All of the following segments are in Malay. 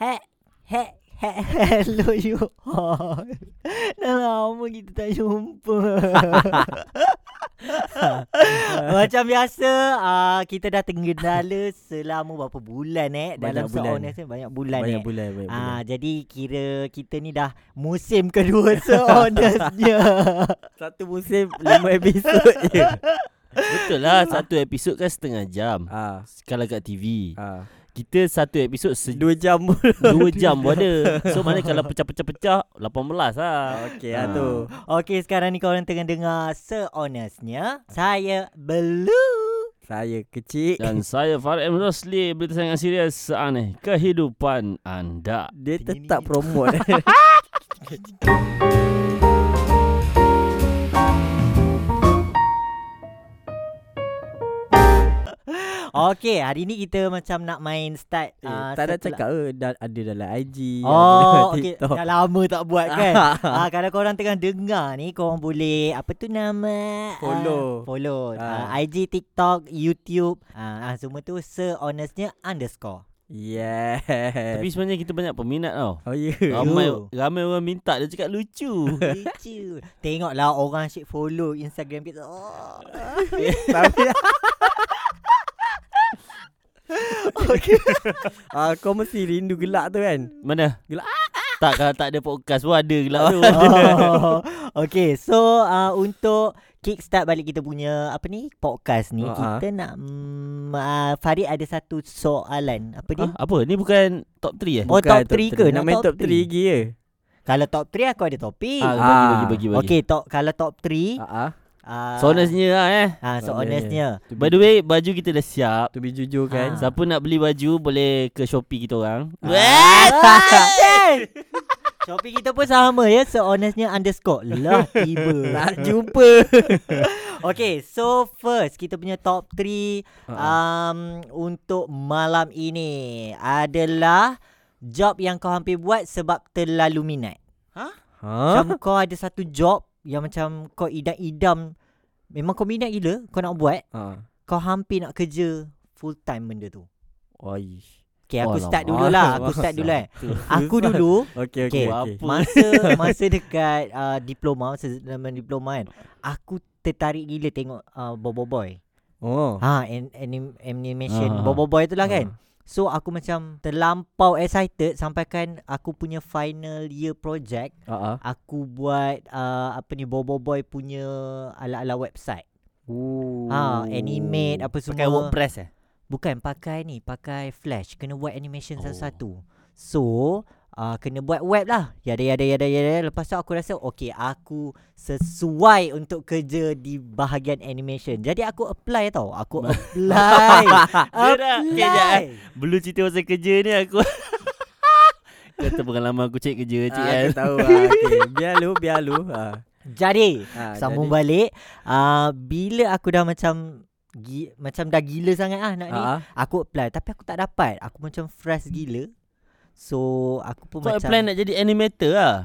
He He He. Hello you all. Dah lama kita tak jumpa. Macam biasa uh, Kita dah tergendala Selama berapa bulan eh? Dalam Banyak bulan. seorang Banyak bulan Banyak eh? bulan Banyak bulan. Ah, jadi kira kita ni dah musim kedua sehonestnya. Satu musim Lima episod je. Betul lah Satu episod kan setengah jam. Ah, Kalau kat TV ah. Kita satu episod se- Dua jam Dua jam pun ada. So mana kalau pecah-pecah-pecah 18 lah. Okey lah tu. Okey, sekarang ni korang tengah dengar sehonestnya. Saya Blue. Saya kecil. Dan saya Farid M. Rosli Berita sangat serius Seaneh kehidupan anda. Dia tetap promote Okey, hari ni kita macam nak main start eh, ah, Tak ada cakap ke dah, Ada dalam IG ada Oh, dalam okey. TikTok. Dah lama tak buat kan. ah, kalau korang tengah dengar ni, korang boleh apa tu nama? Follow. Ah, follow. Ah. Ah, IG, TikTok, YouTube. Ah, ah, semua tu sehonestnya underscore. Yeah Tapi sebenarnya kita banyak peminat tau Oh ya Ramai Yo. ramai orang minta Dia cakap lucu Lucu. Tengoklah orang asyik follow Instagram kita. Oh. Tapi Okay ah, Kau mesti rindu gelak tu kan Mana? Gelak. Tak kalau tak ada podcast pun ada gelak tu oh. Okay so uh, Untuk Kickstart balik kita punya Apa ni Podcast ni Ah, Kita nak mm, uh, Farid ada satu soalan Apa dia Ah, Apa? Ni bukan top 3 eh? Oh, top three ke? Nak main top top 3 three? lagi je Kalau top 3 aku ada topik Ah, Ah. bagi, bagi, bagi, bagi. Okay top, Kalau top 3 ah, ah. Uh, So honestnya lah eh. Uh, So Honestnya. By the way Baju kita dah siap. To be jujur kan? Ah. Siapa nak beli baju Boleh ke Shopee kita orang. Ah, Shopee kita pun sama ya. So honestnya underscore. Lah tiba. Nak jumpa. Okay so first Kita punya top 3 Ah, um, Untuk malam ini Adalah Job yang kau hampir buat Sebab terlalu minat. Ha? Macam kau ada satu job Yang macam kau idam-idam Memang kau minat gila Kau nak buat ha. Kau hampir nak kerja Full time benda tu Oi. Okay aku Alamak. start dulu lah Aku start dulu eh Aku dulu Okey Okay. okey okey. Apa? Masa masa dekat uh, diploma Masa zaman diploma kan Aku tertarik gila tengok uh, Bobo Boy Oh. Ha an, anim, animation Ah. Bobo Boy tu lah Ah. kan So aku macam terlampau excited Sampai kan aku punya final year project ah. Aku buat uh, apa ni Bobo Boy punya ala-ala website Ooh. Ha animate apa semua Pakai WordPress eh? Bukan pakai ni Pakai flash Kena buat animation Oh. satu-satu So uh, Kena buat web lah. Yada yada yada yada. Lepas tu aku rasa Okay aku Sesuai untuk kerja Di bahagian animation. Jadi aku apply tau. Aku apply. Dah Okay eh Apply. Belum cerita pasal kerja ni aku. Kata pengalaman aku cek kerja cik Ah, kan? aku tahu. Ah. Okay. Biar lu Biar lu. Ha. Jadi ha Sambung jadi- balik uh, Bila aku dah macam gi, Macam dah gila sangat ah nak ni Ha ah. Aku apply. Tapi aku tak dapat. Aku macam fresh gila So aku pun So macam plan nak jadi animator lah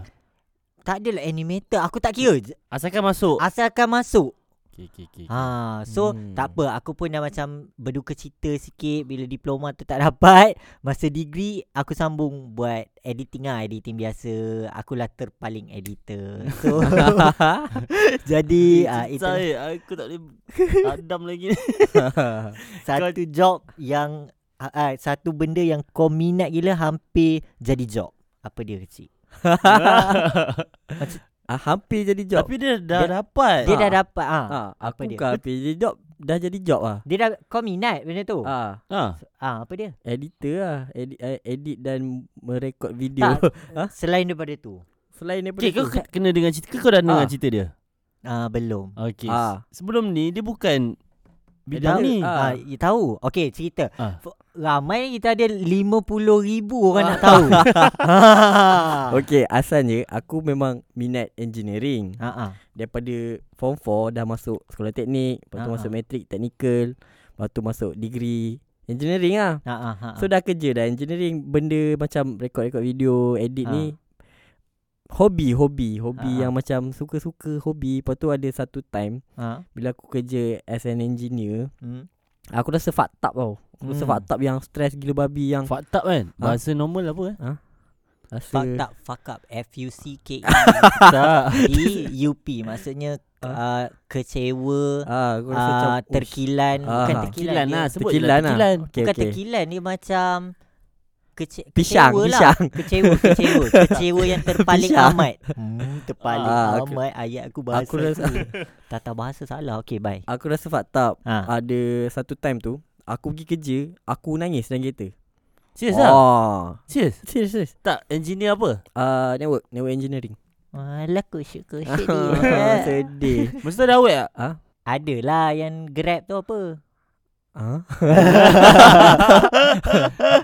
Tak adalah animator Aku tak kira. Asalkan masuk Asalkan masuk Okay okay okay Ha, so Hmm. tak apa aku pun dah macam berduka cita sikit bila diploma tu tak dapat. Masa degree aku sambung buat editing lah, editing biasa. Akulah terpaling editor. So jadi ah itu Saya Aku tak boleh Adam lagi satu job yang ah, ah, satu benda yang kau minat gila hampir jadi job. Apa dia kecil? ah, hampir jadi job. Tapi dia dah Dia- dapat Dia Ah. dah dapat ah. ah, apa aku dia? bukan hampir jadi job. Dah jadi job ah. Dia dah kau minat benda tu. Ah, ha. Ah apa dia? editor lah. Edit, eh, edit dan merekod video. Tak. Ha? Selain daripada tu. Selain daripada Cik kau tu. ke- kena dengar cerita Kau dah dengar Ah. cerita dia Ah belum. Okay Ah. Sebelum ni Dia bukan Bidang ni ah. Ah, ya, tahu. Okey, cerita. Ah. Ramai kita ada 50 ribu orang nak tahu. ha. Okay, asalnya aku memang minat engineering. Ha ah. Daripada form 4 dah masuk sekolah teknik, lepas tu Ah, masuk matrik technical, lepas tu masuk degree engineering lah. Ha ah. Ha. So dah kerja dah engineering benda macam rekod-rekod video, edit Ah. ni hobi hobi hobi Ah, yang macam suka-suka hobi. Lepas tu ada satu time ha. bila aku kerja as an engineer, Hmm. aku rasa fucked up tau. Rasa Hmm. fucked up yang stress gila babi yang Fucked up kan Bahasa normal apa eh rasa Fucked up Fuck up F-U-C-K Tak E-U-P Maksudnya uh, Kecewa Ah, aku rasa uh, macam. Terkilan Bukan Ah. terkilan lah Sebut Tekilan je lah. Tekilan Okay, Bukan okay. terkilan Dia macam kece- Pisang, kecewa lah. pisang. Kecewa Kecewa Kecewa yang terpaling Pisang. amat hmm, Terpaling Ah, aku- amat Ayat aku bahasa aku rasa-. Tata bahasa salah Okay bye Aku rasa fucked up ha. Ada satu time tu Aku pergi kerja Aku nangis dalam kereta. Serius lah Oh Serius? Serius serius. Tak engineer apa? Uh, Network Network engineering. Alah kusyuk Ah, dia Sedih. Mesti ada awet tak? Adalah yang grab tu apa? Ha?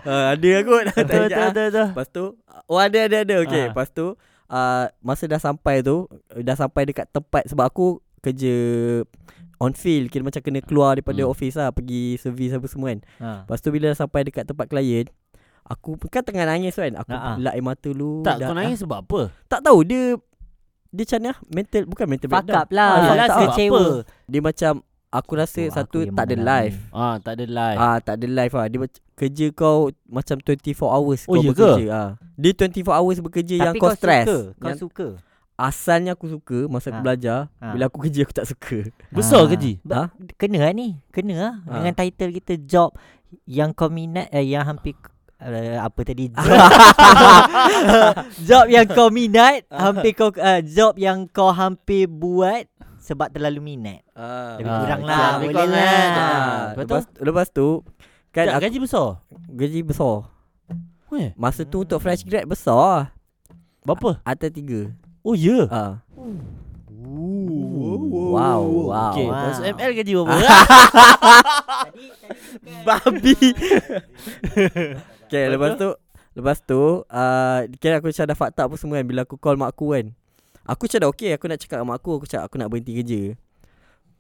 uh, ada kot. Betul betul betul betul. Lepas tu Oh ada ada ada. Okay Ah. Lepas tu uh, Masa dah sampai tu Dah sampai dekat tempat Sebab aku Kerja On field Kira macam kena keluar Daripada Hmm. office lah Pergi servis apa semua kan ha. Lepas tu bila sampai Dekat tempat klien Aku kan tengah nangis kan Aku Ah, ah. lap air mata dulu Tak dah- kau nangis sebab apa ah. Tak tahu dia Dia macam ni lah Mental Bukan mental Fuck breakdown up lah Ah, yelah, tak Kecewa Dia macam Aku rasa Oh, satu aku yang Tak ada live Ah tak ada live Ah tak ada live ah. Dia kerja kau macam 24 hours Oh, kau ya ke? bekerja. Ah. Dia 24 hours bekerja yang Tapi kau kau stress. suka Kau Yang suka asalnya aku suka masa aku Ah. belajar, Ah. bila aku kerja aku tak suka. Besar Ah. gaji Ba- Kena lah ni Kena lah Ha. Dengan title kita Job Yang kau minat eh, Yang hampir uh, Apa tadi Job, job yang kau minat Hampir kau uh, Job yang kau hampir buat Sebab terlalu minat Ah. Lebih Ah, kurang lah Lebih Boleh kurang lah kan? Ah, Ah, lepas, lepas tu kan Tak aku, gaji besar gaji besar. Weh Masa tu untuk fresh grad besar. Berapa Atas tiga. Oh ya Ah. Wow, wow. Okay Wow. Masuk ML gaji berapa Babi. okay, lepas tu lepas tu uh, kira aku macam dah fucked up apa semua kan bila aku call mak aku kan. Aku macam dah okay aku nak cakap dengan mak aku aku cakap aku nak berhenti kerja.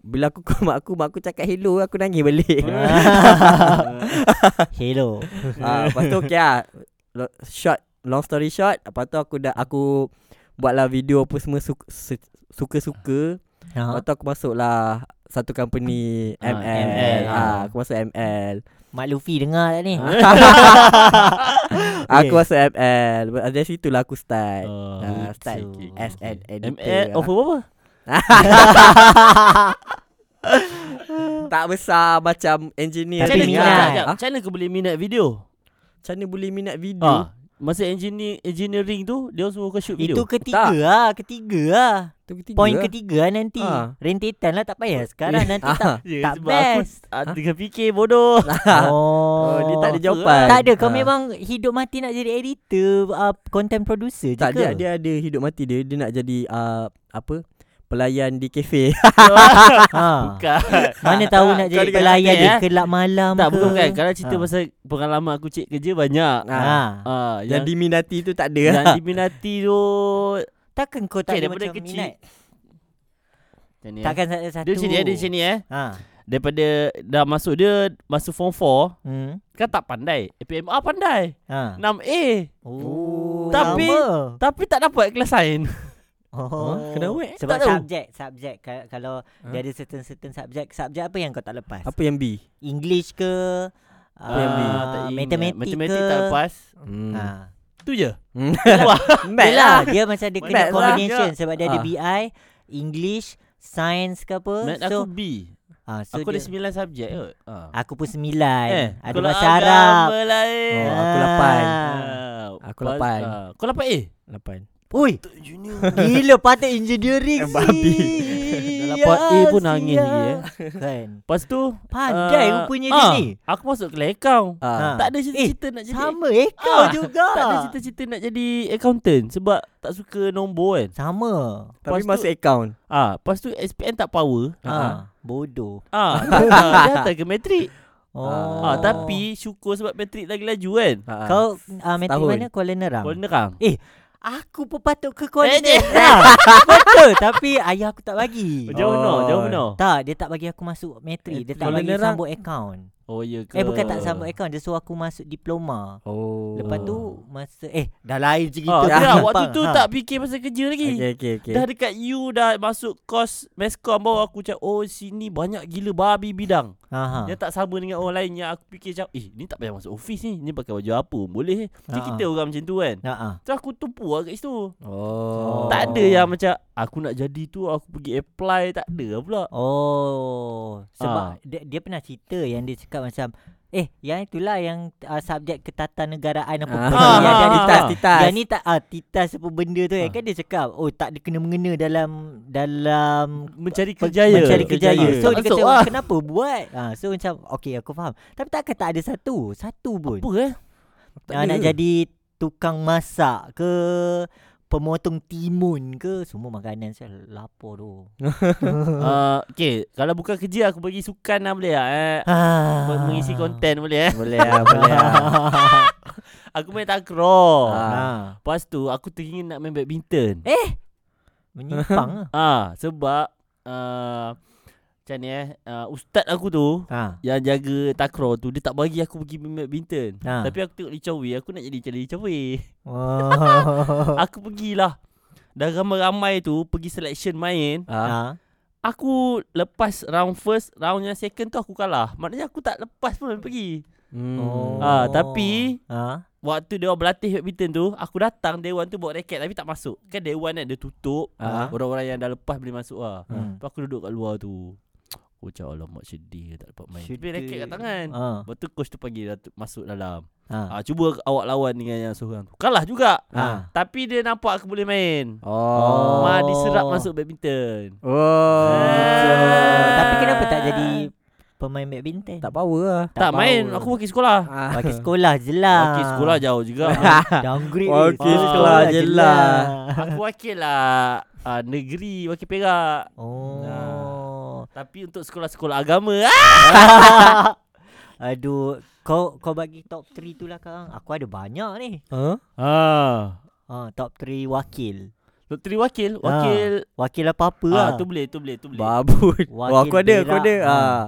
Bila aku call mak aku, mak aku cakap hello, aku nangis balik. Hello Ah, lepas tu okay lah. Short, long story short, lepas tu aku dah aku buatlah video apa semua su- su- suka-suka. ha? Lepas tu aku masuk lah satu company ML. ML, Ah, ah. aku masuk ML. Mak Luffy dengar tak ni Aku Okay. masuk ML. Dari situlah aku start. Oh, gitu. start as an editor. ML ah. offer berapa tak besar macam engineer. Tapi Macam mana minat. kau- sekejap, Macam mana kau boleh minat video Macam mana boleh minat video? Ah, Masa engineer, engineering tu Dia suruh kau shoot video Itu ketiga lah Ketiga lah Tu ketiga Poin lah. ketiga lah nanti Ah. Rentetan lah tak payah Sekarang nanti Ah. tak Ya, tak sebab best. Aku ah, tengah fikir bodoh Oh, Oh, dia tak ada apa jawapan. Tak ada kau Ah. memang hidup mati nak jadi editor uh, Content producer je Tak ke dia dia ada hidup mati dia dia nak jadi uh, apa? Pelayan di kafe. ha. Bukan Mana tahu nak Kau jadi pelayan dia eh? Kelab malam Tak ke bukan bukan Kalau cerita Ha. pasal Pengalaman aku cek kerja banyak Ah. ha. Ah, Yang yang, diminati tu tak ada. yang diminati tu Takkan kau tak Okay, ada daripada macam kecil. minat Macam ni eh. Takkan satu satu Dia macam ni eh, Dia macam ni eh ha. Daripada Dah masuk dia Masuk form 4 Hmm. Kan tak pandai PMA pandai Ha. 6A Oh, Tapi- sama. Tapi tak dapat kelas lain Oh, kena oh. wait. Sebab tak subjek, tahu. subjek. Kalau, kalau huh? dia ada certain certain subjek, subjek apa yang kau tak lepas? Apa yang B? English ke? Apa uh, yang B? Ah, matematik matematik ke? Matematik tak lepas. Hmm. Ha. Tu je. Hmm. Wah, lah. Dia macam dia kena Math lah. combination lah. sebab dia lah. ada ha. BI, English, Science ke apa. Math ah, so, aku B. Ha, so aku dia, ada 9 subjek kot. Ha. Aku pun 9. Eh, ada bahasa Arab. Lah, oh, aku 8. Ha. aku 8. Uh, kau 8A? 8. Oi. Gila patut engineering. Eh, Babi. Dalam part A pun nangis lagi eh. Kan. Lepas tu pandai uh, rupanya dia ah, ni. Aku masuk ke lekau Ah. Tak ada cerita-cerita eh, nak jadi. Sama ekau ah, juga. Tak ada cerita-cerita nak jadi accountant sebab tak suka nombor kan. Sama. Tapi masuk account. Ah, lepas tu SPM tak power. Ha. Ah. Bodoh. Ah. tak ke matrik. Oh. Ah, tapi syukur sebab Patrick lagi laju kan. Ah. Kau uh, matrik mana? Kuala Nerang. Kuala Nerang. Eh, Aku pun patut ke Kuala Eh, Betul. Tapi ayah aku tak bagi. Jauh no Oh. Jauh no Tak dia tak bagi aku masuk matrik Dia tak bagi Nerang- sambut account Oh ya ke Eh bukan tak sambung account Dia suruh aku masuk diploma Oh. Lepas tu Masa Eh dah lain cerita Ah, Kau tidak, sempang. waktu tu Ha. tak fikir pasal kerja lagi. Okay, okay, okay. Dah dekat U dah masuk kos meskom baru aku cakap oh sini banyak gila babi bidang. ha, ha. Yang tak sama dengan orang lain yang aku fikir macam eh ni tak payah masuk office ni. Ni pakai baju apa boleh. Macam Ha, kita orang macam tu kan. Ha, ha. Terus aku tumpu lah kat situ. Oh. Tak ada yang macam aku nak jadi tu aku pergi apply tak ada pula. Oh Sebab Ah. dia, dia pernah cerita Yang dia cakap macam Eh yang itulah yang uh, Subjek ketatanegaraan apa Ah, benda ah, Yang ah, ah, titas ah. titas. Yang ni tak ah, Titas apa benda tu Ah. kan dia cakap Oh tak ada kena-mengena dalam Dalam Mencari kerjaya. Mencari kerjaya Kerjaya. So Tak dia kata oh, lah. Kenapa buat ha, So macam Okay aku faham Tapi takkan tak ada satu Satu pun Apa eh? Tak ah, ada. Nak jadi Tukang masak ke Pemotong timun ke Semua makanan saya lapar tu Uh, okay, kalau bukan kerja aku bagi sukan lah boleh eh. ah. Mengisi konten boleh eh. Boleh lah, boleh lah. Aku main takraw. Ah. ah. Lepas tu aku teringin nak main badminton. Menyimpang lah Ah, sebab uh, macam ni eh, uh, ustaz aku tu ha. yang jaga takraw tu dia tak bagi aku pergi badminton. Ha. Tapi aku tengok Lee Chow Wei, aku nak jadi macam Lee Chow Wei. Oh. aku pergilah. Dah ramai-ramai tu pergi selection main. Ah. ha. Aku lepas round first, round yang second tu aku kalah. Maknanya aku tak lepas pun pergi. Hmm. Oh. Ah, tapi ha. Waktu dia orang berlatih badminton tu Aku datang Dewan tu bawa raket Tapi tak masuk Kan Dewan kan dia tutup Ah. Orang-orang yang dah lepas boleh masuk lah Hmm. Lepas aku duduk kat luar tu Aku macam alamak sedih Tak dapat main Tapi Sedih. raket kat tangan Ha. Lepas tu coach tu panggil masuk dalam Ha. ah, Cuba awak lawan dengan yang seorang tu Kalah juga Ha. Tapi dia nampak aku boleh main Oh. Ma diserap masuk badminton Oh. Ah. Tapi kenapa tak jadi pemain badminton? Tak power lah. Tak, Tak main power. Aku wakil sekolah Ah. Wakil sekolah je lah. Wakil sekolah jauh juga Downgrade Wakil ni. sekolah je lah. Aku wakil lah uh, Negeri Wakil Perak Oh. Tapi untuk sekolah-sekolah agama ah. Aduh, kau kau bagi top 3 tu lah kang. Aku ada banyak ni. Huh? ah. Ha, top 3 wakil. Doktor wakil Wakil Wakil apa-apa ah, lah. Tu boleh Tu boleh Tu boleh Babun. Wakil Oh, aku ada, aku ada. Ha. Ah.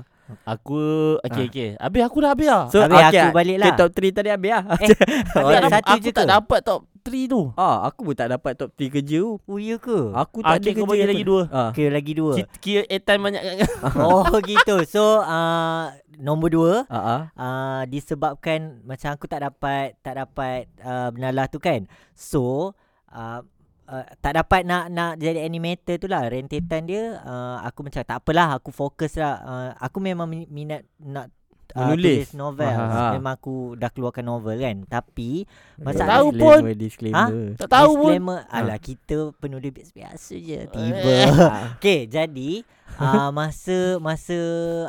Aku Okay okay Habis aku dah habis lah So, Habis okay, aku balik lah. Okay, top 3 tadi habis lah. Eh, Aku, tak, satu aku je tak ke? dapat top 3 tu Ah, aku pun tak dapat top 3 kerja tu. Oh, ya ke? Aku Ah, tak ada okay, kerja. bagi lagi dua. Ah. Okay, lagi dua. Kira, kira airtime banyak kan oh, gitu. So, uh, nombor dua. Ah, ah. uh, disebabkan macam aku tak dapat tak dapat uh, benalah tu kan. So uh, uh, tak dapat nak nak jadi animator tu lah. Rentetan dia uh, aku macam tak apalah aku fokus lah. Uh, aku memang mi- minat nak uh, Menulis. tulis novel. Aha. memang aku dah keluarkan novel kan. Tapi Masalah- tahu pun. Disclaimer, disclaimer. Tak tahu pun. Disclaimer alah kita penulis biasa je tiba. Ah. Okay jadi uh, Masa Masa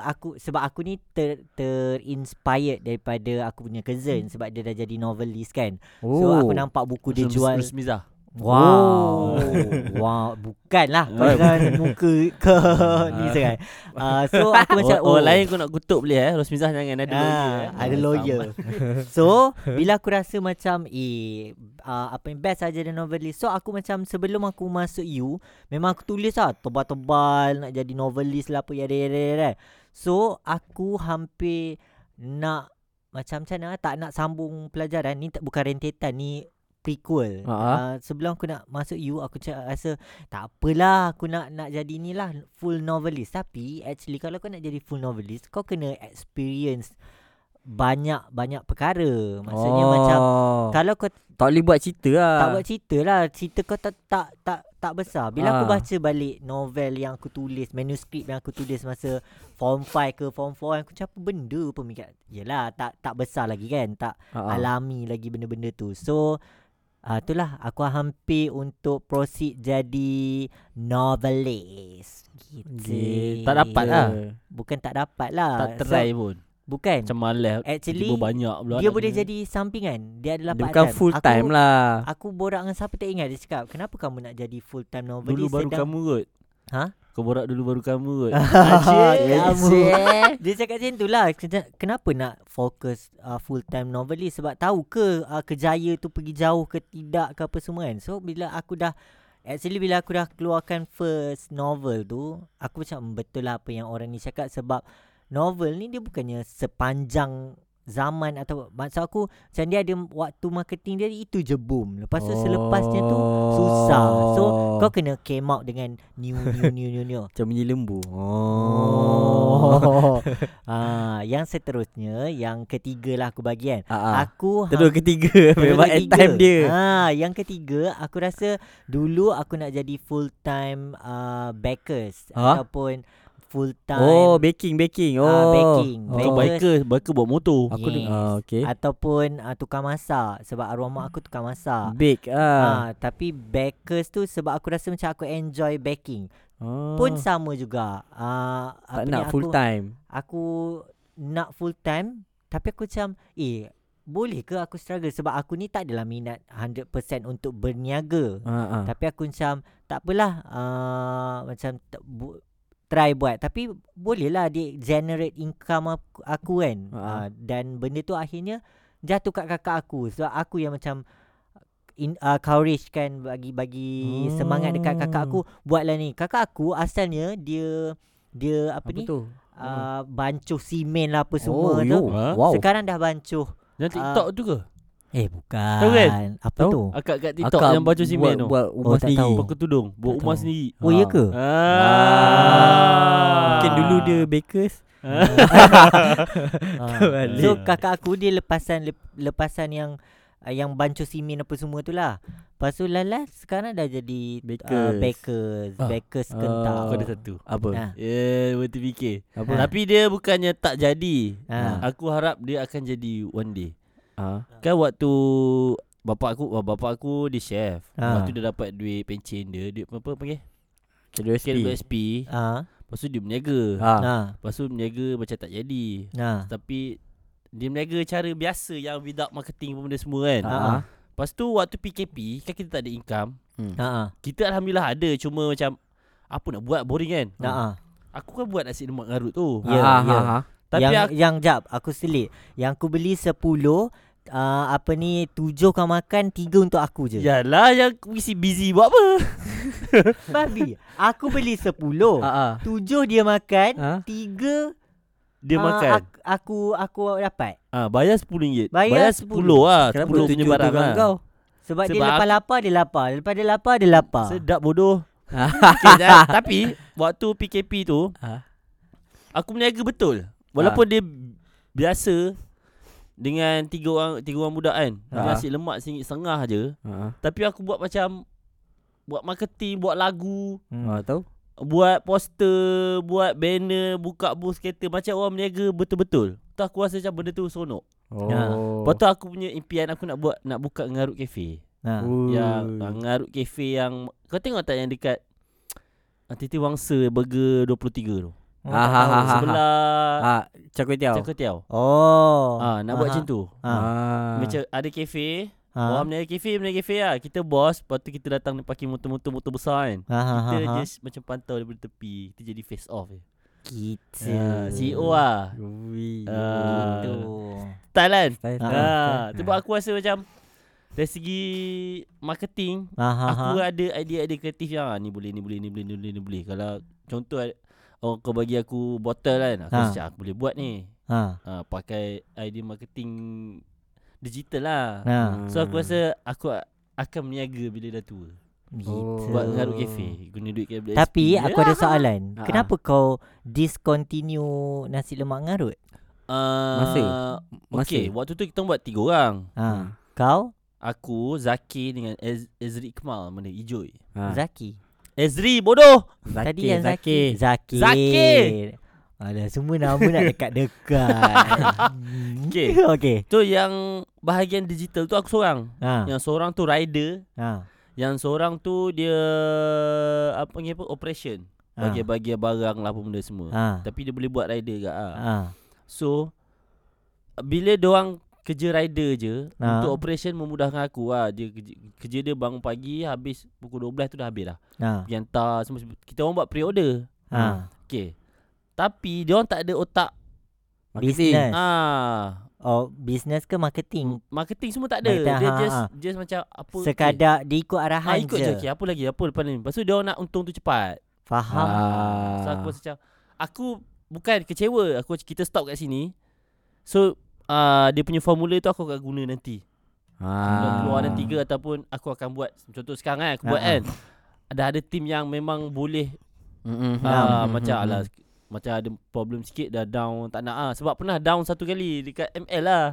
Aku Sebab aku ni ter, Terinspired Daripada aku punya cousin Sebab dia dah jadi novelist kan. So Oh. aku nampak buku dia jual Rusmizah Wow Wow. Bukan lah Kau jangan muka ke Ni sangat uh, So aku macam Oh, orang lain kau nak kutuk boleh eh? Rusmizah jangan ada lawyer Ah, eh. ada Ah, lawyer. so, bila aku rasa macam eh uh, apa yang best saja dan novelist. So aku macam sebelum aku masuk U, memang aku tulis lah tebal-tebal nak jadi novelist lah apa yada yada yada. So, aku hampir nak macam macam mana tak nak sambung pelajaran. Ni tak bukan rentetan ni prequel. Ha, ha. Uh, sebelum aku nak masuk U aku cakap rasa tak apalah aku nak nak jadi ni lah full novelist tapi actually kalau kau nak jadi full novelist kau kena experience banyak banyak perkara. Maksudnya oh. macam kalau kau tak boleh buat cerita lah. tak buat cerita lah Cerita kau tak tak tak, tak besar Bila aku Ah. baca balik novel yang aku tulis Manuskrip yang aku tulis masa Form 5 ke Form 4 Aku macam apa benda pun mikir Yelah tak tak besar lagi kan Tak ah. alami lagi benda-benda tu So uh, Itulah aku hampir untuk proceed jadi novelist Gitu. Tak dapat lah. Bukan tak dapat lah Tak try pun Bukan Macam malas Actually banyak pula Dia boleh kena. jadi sampingan Dia adalah Dia part bukan time. full Aku- time lah. Aku borak dengan siapa tak ingat Dia cakap Kenapa kamu nak jadi full time novelist Dulu baru sedang- kamu kot Ha? Kau borak dulu baru kamu kot. Asyik kamu. Dia cakap macam tu lah. Kena- Kenapa nak fokus uh, full time novelist? Sebab tahu ke uh, Kejaya tu pergi jauh ke tidak ke apa semua kan? So bila aku dah Actually bila aku dah keluarkan first novel tu Aku macam "Hmm, betul lah apa yang orang ni cakap. Sebab novel ni dia bukannya sepanjang zaman atau maksud aku macam dia ada waktu marketing dia itu je boom. Lepas tu selepasnya tu susah. So kau kena came out dengan new new new new new. Macam bunyi lembu Oh. ah, yang seterusnya yang ketiga lah aku bagi kan. ah, ah. Aku Terus ketiga Terus Memang end ketiga. time dia Ha, yang ketiga aku rasa dulu aku nak jadi full time uh, backers Ha? ataupun full time Oh baking baking Oh Ah, baking. oh. Kau biker Biker bawa motor Aku Yes. yes. ah, Okay ataupun uh, tukang masak sebab arwah mak aku tukang masak. Bake Ah. ah. tapi bakers tu sebab aku rasa macam aku enjoy baking. oh. Pun sama juga. Ah Tak apa nak ni, full aku, time Aku nak full time tapi aku macam eh boleh ke aku struggle sebab aku ni tak adalah minat 100% untuk berniaga. ah, ah. Tapi aku macam tak apalah uh, macam t- bu- try buat tapi bolehlah dia generate income aku, aku kan. Ha. Uh, dan benda tu akhirnya jatuh kat kakak aku sebab aku yang macam in uh, courage kan bagi bagi Oh. semangat dekat kakak aku buatlah ni. Kakak aku asalnya dia dia apa, Apa ni tu uh, bancuh simen lah apa Oh semua tu. yo Ha? Wow Sekarang dah bancuh. Yang TikTok tu ke Eh bukan. Tahu kan? Apa Tahu? tu? Akak kat TikTok Akak yang baju simen buat, tu Buat rumah Oh, tak sendiri tahu. Pakai tudung Buat Tak rumah tahu. sendiri Oh ya ke? Ah. Mungkin dulu dia bakers Ha. So kakak aku dia lepasan lep, lepasan yang yang bancuh simen apa semua tu lah. Lepas tu Lala sekarang dah jadi Bakers. uh, bakers, Ah. bakers Ah. kentang. Aku ada satu Apa Nah. Ya yeah, Betul fikir Apa Tapi dia bukannya tak jadi Ha. Aku harap dia akan jadi one day ah. Kan waktu Bapak aku Bapak aku dia chef Ha. Waktu dia dapat duit pencen dia Dia apa panggil KWSP KWSP Ah. Lepas tu dia berniaga ah. Ha. Lepas tu berniaga macam tak jadi Ha. Tapi Dia berniaga cara biasa Yang without marketing pun benda semua kan Ha. Ah. Lepas tu waktu PKP Kan kita tak ada income Hmm. Ha. Kita Alhamdulillah ada Cuma macam Apa nak buat boring kan Ha. Ha. Aku kan buat nasi lemak garut tu Ya, ah, ya. ah, ah. Tapi yang aku, yang jap aku selit. Yang aku beli 10 uh, apa ni 7 kau makan 3 untuk aku je. Yalah yang mesti busy buat apa Babi. Aku beli 10. Ah, ah. 7 dia makan, Ah. 3 Dia ah, makan Aku, aku aku dapat. Ah, bayar RM10 Bayar Bayar 10 lah 10 Kenapa punya tujuh barang lah kau Sebab, dia Sebab lepas aku- lapar dia lapar. Lepas dia lapar dia lapar. Sedap bodoh okay, dah, Tapi Waktu PKP tu Ah. Aku berniaga betul Walaupun dia Biasa Dengan tiga orang Tiga orang budak kan Ah. Nasi lemak singgit setengah je ah. Tapi aku buat macam Buat marketing Buat lagu Hmm. ah. Tahu Buat poster Buat banner Buka booth kereta Macam orang berniaga betul-betul Tu aku rasa macam benda tu seronok Oh Lepas tu aku punya impian Aku nak buat Nak buka Ngarut Cafe Ha. Ui. Yang uh, Ngarut Cafe yang Kau tengok tak yang dekat uh, Titi Wangsa Burger 23 tu Oh, Ah, ha, tahu. ha, ha. Sebelah Ah, Char Kway Teow. Cakap Tiaw Oh. Ah, Nak buat Aha. macam tu Ha. Ah. Macam ada kafe Ha. Orang berniaga kafe Berniaga kafe lah Kita bos Lepas tu kita datang Pakai motor-motor Motor besar kan Ha, ha, Kita ha, ha. just macam pantau daripada tepi Kita jadi face off je Gitu. uh, CEO lah Ui. Ah. Gitu. Style kan Style, Ah, style. Ah, Sebab aku rasa macam Dari segi Marketing Ha, ha, Aku ha. ada idea-idea kreatif yang ah, Ni boleh, ni boleh, ni boleh, ni boleh, ni boleh Kalau contoh Oh kau bagi aku botol kan Aku Ha. rasa aku boleh buat ni Ha. ha, Pakai idea marketing Digital lah Ha. So aku rasa Aku akan berniaga bila dah tua Gitu. Buat ngarut kafe Guna duit KBSP Tapi aku ada soalan. Ha. Kenapa kau discontinue nasi lemak ngarut? uh, Masa? Okay Masa? Waktu tu kita buat tiga orang Ha. Kau Aku Zaki dengan Ez- Ezri Kemal Mana Ijoy Ah. Zaki. Ezri bodoh Zaki, Tadi yang Zaki. Zaki. Zaki. Alah semua nama nak dekat-dekat. Okay. okay. Tu yang Bahagian digital tu aku seorang Ha. Yang seorang tu rider Ha. Yang seorang tu dia Apa panggil apa Operation Ha. Bagian-bagian barang lah apa benda semua Ha. Tapi dia boleh buat rider ke ah. Ha. So Bila diorang kerja rider je Ha. Untuk operation memudahkan aku lah dia kerja, kerja dia bangun pagi Habis pukul 12 tu dah habis dah Ha. Pergi hantar semua Kita orang buat pre-order Ha. Okay Tapi diorang tak ada otak Marketing. Business. Ah, Oh, business ke marketing? Marketing semua tak ada Marketing, Dia ha, just ha. Just macam apa Sekadar dia ikut okay. arahan ah, ikut je. je. Okay, apa lagi Apa lepas ni Lepas tu diorang nak untung tu cepat Faham. So Ah. aku macam Aku bukan kecewa aku kita stop kat sini. So uh, dia punya formula tu aku akan guna nanti. Ah. Keluar dan tiga ataupun aku akan buat contoh sekarang kan aku buat Ah, ah. kan. Ada ada tim yang memang boleh Mm-mm. ah, Mm, macam mm, alah mm. macam ada problem sikit dah down tak nak ah sebab pernah down satu kali dekat ML lah.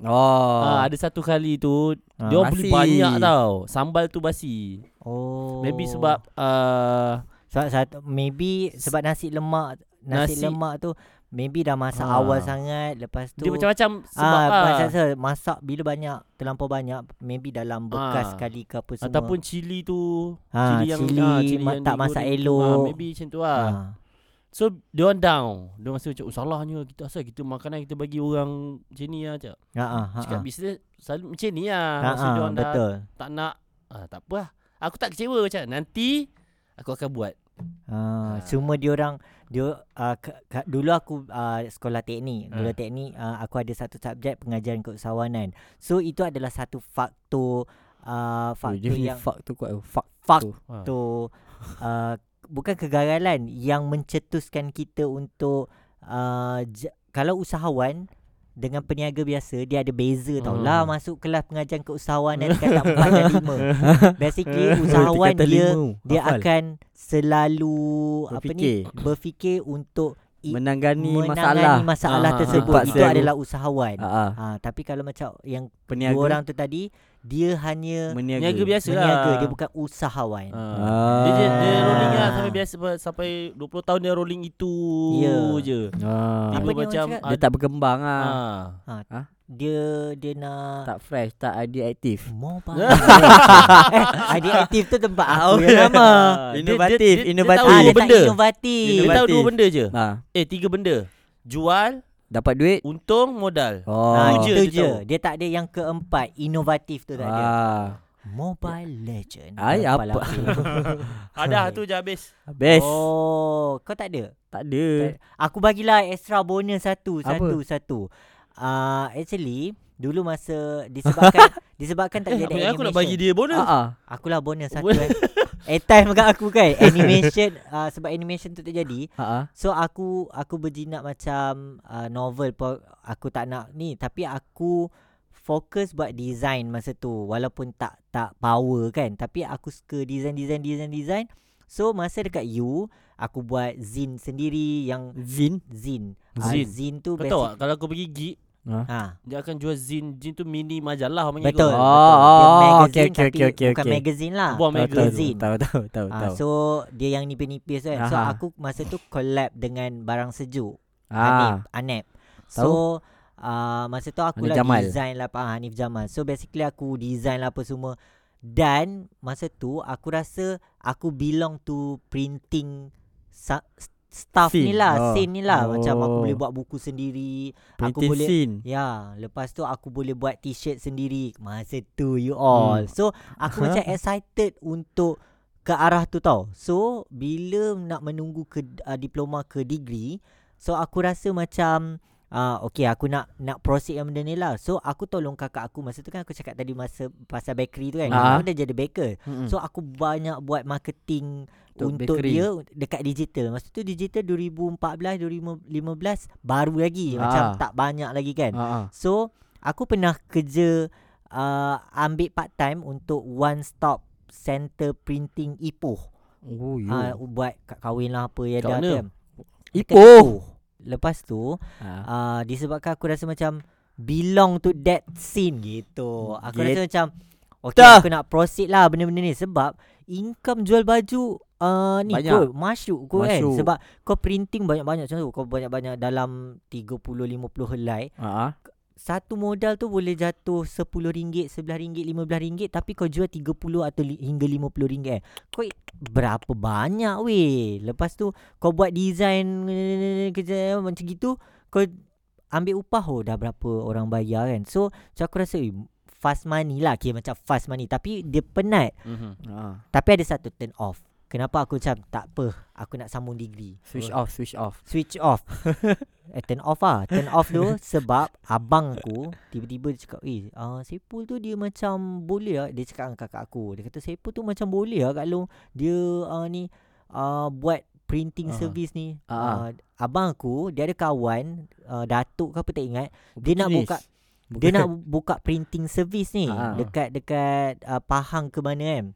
Oh. Ah ada satu kali tu Ah, dia beli banyak tau. Sambal tu basi. Oh. Maybe sebab uh, satu maybe sebab nasi lemak nasi, Nasi- lemak tu maybe dah masak Ah. awal sangat lepas tu dia macam-macam sebab ah, macam saya masak bila banyak terlampau banyak maybe dalam bekas Ah. sekali ke apa semua ataupun cili tu ah, cili yang cili, ah, cili ma- yang tak masak digoreng tu, elok ah, maybe macam tu lah. ah. So dia orang down. Dia rasa macam oh, salahnya kita asal kita makanan kita bagi orang macam ni lah cak. Ah, ah, ah, Cakap ah. bisnes selalu macam ni lah. Ah, Masa ah, dia orang dah betul tak nak ah, tak apa lah. Aku tak kecewa macam nanti aku akan buat. Ah, Ah. cuma dia orang dia uh, ke, ke, dulu aku uh, sekolah teknik. Dulu Ah. teknik uh, aku ada satu subjek pengajaran keusahawanan. So itu adalah satu faktor uh, Oh, faktor punya yang tu kuat. Tu. Ah. tu uh, bukan kegagalan yang mencetuskan kita untuk uh, j- kalau usahawan dengan peniaga biasa dia ada beza tau Hmm. lah masuk kelas pengajaran keusahawanan tingkatan 4 dan 5 basically usahawan dia lima. dia Hafal. akan selalu apa Berfikir. ni berfikir untuk i- menangani masalah. menangani masalah Ah, tersebut empat itu sel. adalah usahawan Ah, ah. ha, tapi kalau macam yang Peniaga. dua orang tu tadi dia hanya Meniaga. Niaga biasa lah. meniaga dia bukan usahawan Ah. Dia, dia, dia Ah. rolling lah sampai biasa sampai 20 tahun dia rolling itu Ya. je. Ah. Apa macam cakap? Dia tak berkembang ah. ah. dia dia nak Tak fresh, tak idea aktif. mobile eh, idea aktif tu tempat aku yang nama Ah, dia- Inovatif, dia- dia- dia inovatif. tahu ah, dua dia tak benda. inovatif Dia tahu Inovatif. dua benda je. Ah, Eh tiga benda. Jual, dapat duit. untung, modal. Oh. Ah, Tu je itu dia je. tahu. Dia tak ada yang keempat, inovatif tu tak ada. Ah. Mobile Legend. Ay, apa? kepala aku. Ada tu je habis. Habis. Oh, kau tak ada? Tak ada. Aku bagilah extra bonus satu, Apa? satu, satu. Uh, actually, dulu masa disebabkan disebabkan tak Eh, jadi animation. aku nak bagi dia bonus? Ah, ah. Akulah bonus satu Bonus. eh. Airtime kat aku kan. Animation uh, sebab animation tu tak jadi. Ah. So aku aku berjinak macam uh, novel pun aku tak nak ni tapi aku fokus buat design masa tu walaupun tak tak power kan tapi aku suka design design design design so masa dekat U aku buat zin sendiri yang Zin. zin Zin. uh, zin tu Kau tahu tak kalau kau pergi gig ha dia akan jual zin Zin tu mini majalah orang panggil betul, kau. Oh, betul. Dia magazine okay, okay, tapi okay, okay, bukan okay. magazine lah Tahu, tahu, magazine tahu, tahu, tahu, Ah, tahu. so dia yang nipis-nipis kan. So aku masa tu collab dengan barang sejuk. Ah. Hanif, Anep. So uh, masa tu aku Hanif lah Jamal. design lah ah, Hanif Jamal. So basically aku design lah apa semua. Dan masa tu aku rasa aku belong to printing sa- staff ni Scene. lah, Oh. scene ni lah. Macam aku Oh. boleh buat buku sendiri. Aku Printing boleh scene. Ya, lepas tu aku boleh buat t-shirt sendiri masa tu you all. Hmm. So aku macam excited untuk ke arah tu tau. So bila nak menunggu ke uh, diploma ke degree, so aku rasa macam uh, okay aku nak nak proceed yang benda ni lah. So aku tolong kakak aku masa tu kan aku cakap tadi masa pasal bakery tu kan. Ah. Aku dah jadi baker. Mm-mm. So aku banyak buat marketing Untuk untuk, bakery. dia dekat digital. Masa tu digital 2014 2015 baru lagi macam Ah. tak banyak lagi kan. Ah, ah. So aku pernah kerja uh, ambil part time untuk one stop center printing Ipoh. Oh. Uh, buat kat kahwin lah apa yang dah tu kan. Dekat Ipoh. Lepas tu Ah. uh, disebabkan aku rasa macam belong to that scene gitu. Aku Get- rasa macam Okay Dah. aku nak proceed lah benda-benda ni sebab income jual baju uh, ni Banyak. kot masyuk kot kan sebab kau printing banyak-banyak contoh kau banyak-banyak dalam 30 50 helai Ah, ah. Satu modal tu boleh jatuh RM10, RM11, RM15 tapi kau jual 30 atau li- hingga RM50. Kau i- berapa banyak weh. Lepas tu kau buat design eh, kerja macam gitu, kau ambil upah oh dah berapa orang bayar kan. So, so aku rasa eh, fast money lah kira macam fast money tapi dia penat. Mhm. Ah. Tapi ada satu turn off. Kenapa aku macam tak apa, aku nak sambung degree. Switch off, switch off. Switch off Eh turn off lah Turn off tu Sebab Abang aku Tiba-tiba dia cakap Eh uh, Sepul tu dia macam Boleh lah Dia cakap dengan kakak aku Dia kata Sepul tu macam boleh lah Kalau dia uh, ni uh, Buat printing Ah. service ni. Ah. Uh, abang aku dia ada kawan uh, datuk ke apa tak ingat. Dia nak buka dia nak buka printing service ni Ah. dekat dekat uh, Pahang ke mana kan.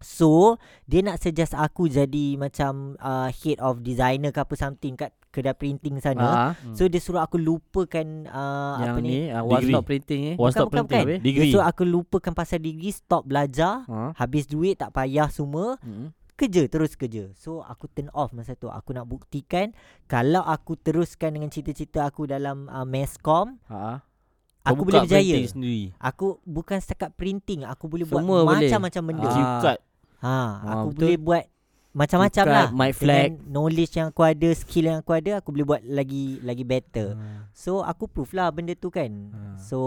So, dia nak suggest aku jadi macam uh, head of designer ke apa something kat kedai printing sana. Hmm. So dia suruh aku lupakan uh, yang apa ni? ni uh, one Degree. stop printing ni. One bukan, stop bukan, printing bukan. habis. Dia Degree. suruh aku lupakan pasal degree, stop belajar, Ha. habis duit tak payah semua, Hmm. kerja terus kerja. So aku turn off masa tu. Aku nak buktikan kalau aku teruskan dengan cita-cita aku dalam uh, masscom, Ha. Aku boleh berjaya. sendiri. Aku bukan setakat printing, aku boleh buat Semua boleh. macam-macam benda. Ah. Chip cut. Ha, aku betul. boleh buat macam-macam lah. mic flag. Dengan knowledge yang aku ada, skill yang aku ada, aku boleh buat lagi lagi better. So aku proof lah benda tu kan. Ah. So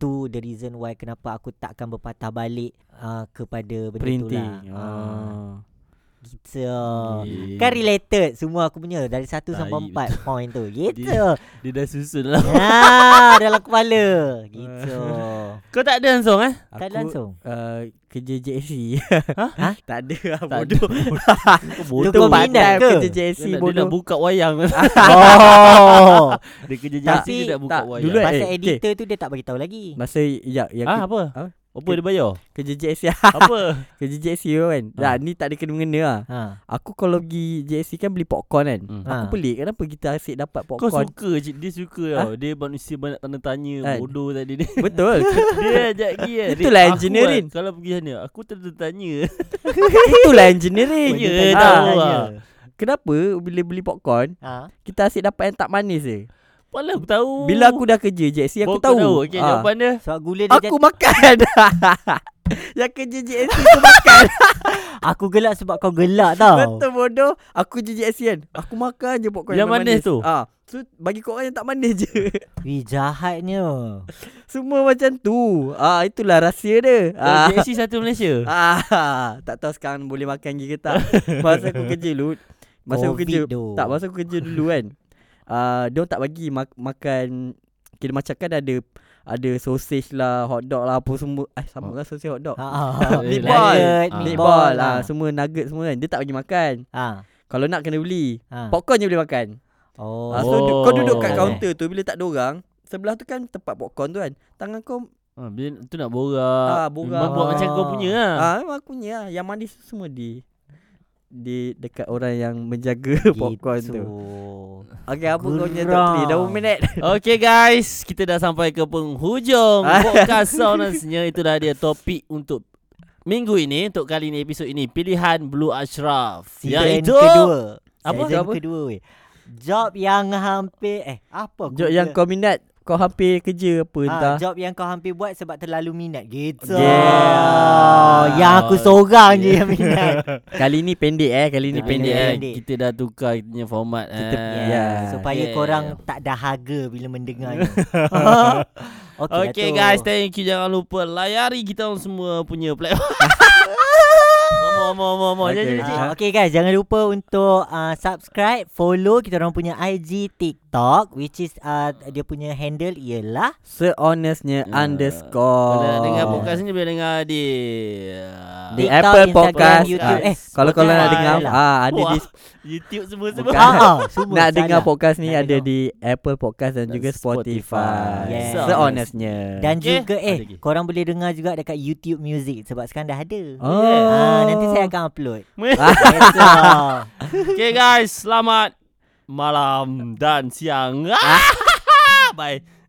tu the reason why kenapa aku takkan berpatah balik uh, kepada benda Printing. tu lah. Uh, Ah. Gitu. Okay. Kan related semua aku punya dari 1 sampai 4 point tu. Gitu. Dia dah susun lah. ha, dalam kepala. Gitu. Kau tak ada langsung eh? Tak Aku, langsung. Uh, kerja JSC. Ha? tak ada lah bodoh. Bodoh. kau minat ke? kerja Dia JSC nak, dia bodoh. nak buka wayang. Oh. dia kerja jasi dia nak buka tak, wayang. dulu eh, Pasal okay. editor tu dia tak bagi tahu lagi. Masa ya Ah, ke- apa? Apa? Apa dia bayar? kerja JSC apa? kerja JSC kan. Ah. Dah ni tak ada kena mengena lah. Ha. Aku kalau pergi JSC kan beli popcorn kan. Hmm. Aku Ha. pelik kenapa kita asyik dapat Kau popcorn. suka cik Dia suka tau Dia manusia banyak tanda tanya Kan? Bodoh tadi dia Betul. Dia ajak pergi kan Itulah Aku engineering. kan, Kalau pergi sana Aku tanda tanya Itulah engineering. Ya, tahu lah. Kenapa bila beli popcorn Ha. kita asyik dapat yang tak manis je. Apalah aku tahu Bila aku dah kerja JSC aku Baru kau tahu. Okay Ah. jawapan dia Sebab gula dia Aku makan. yang kerja JSC aku makan. Aku gelak sebab kau gelak tau. Betul bodoh. Aku kerja JSC kan. Aku makan je popcorn Yang manis tu? Ah. So bagi kau orang yang tak manis je. Wih jahatnya. Semua macam tu. Ah itulah rahsia dia. Ah. Ah. JSC satu Malaysia Ah, tak tahu sekarang boleh makan lagi ke tak. Masa aku kerja dulu, masa aku Covid kerja tu. tak masa aku kerja dulu kan. Ah, uh, dia tak bagi mak- makan kira macam kan ada ada sausage lah, hot dog lah apa semua. Eh sama Oh. kan sausage hot dog. Ha. ha. Eh, Meatball. Nugget, Ah. meatball lah. lah, semua nugget semua kan. Dia tak bagi makan. Ha. Kalau nak kena beli. Ha. Popcorn je boleh makan. Oh. Ah, so du- kau duduk kat Oh. kaunter tu bila tak ada orang, sebelah tu kan tempat popcorn tu kan. Tangan kau ha, Bila tu nak borak Ah, borak. Memang buat macam kau punya lah ah memang aku punya lah. Yang manis tu semua di di dekat orang yang menjaga popcorn tu. Okey, apa kau punya top 3? Dah minit? Okay guys Kita dah sampai ke penghujung Podcast Soundsnya Itulah dia topik untuk Minggu ini Untuk kali ini episod ini Pilihan Blue Ashraf Season Iaitu kedua. Apa? Season Apa? kedua weh. Job yang hampir eh apa? Job yang kau minat, kau hampir kerja apa ha, entah. job yang kau hampir buat sebab terlalu minat gitu. Yeah. Yang aku seorang je yang minat. Kali ni pendek eh, kali ni Ah, pendek pendek. eh. pendek. Kita dah tukar kita punya format Kita- eh. Ya. Supaya Yeah. korang tak dahaga bila mendengarnya. okay, Okay tu. guys Thank you Jangan lupa Layari kita semua Punya platform Mau mau mau mau Okay. Guys, jangan lupa untuk uh, subscribe, follow kita orang punya IG, TikTok which is uh, dia punya handle ialah Sehonestnya Ah. underscore. Kalau nak dengar podcast ni Boleh dengar di Di TikTok, Apple Instagram, Podcast. YouTube. Eh, Kalau kalau nak dengar lah. ah ada Wah, di YouTube semua semua Bukan. Ah, ah, semua nak dengar podcast ni Nak ada dengar. di Apple Podcast dan Dan juga Spotify. Spotify. Yes. Sehonestnya. Dan Okay. juga eh korang boleh dengar juga dekat YouTube Music sebab sekarang dah ada. Oh. Ah, nanti saya akan upload. Ah. Okay guys Selamat Malam Dan siang Bye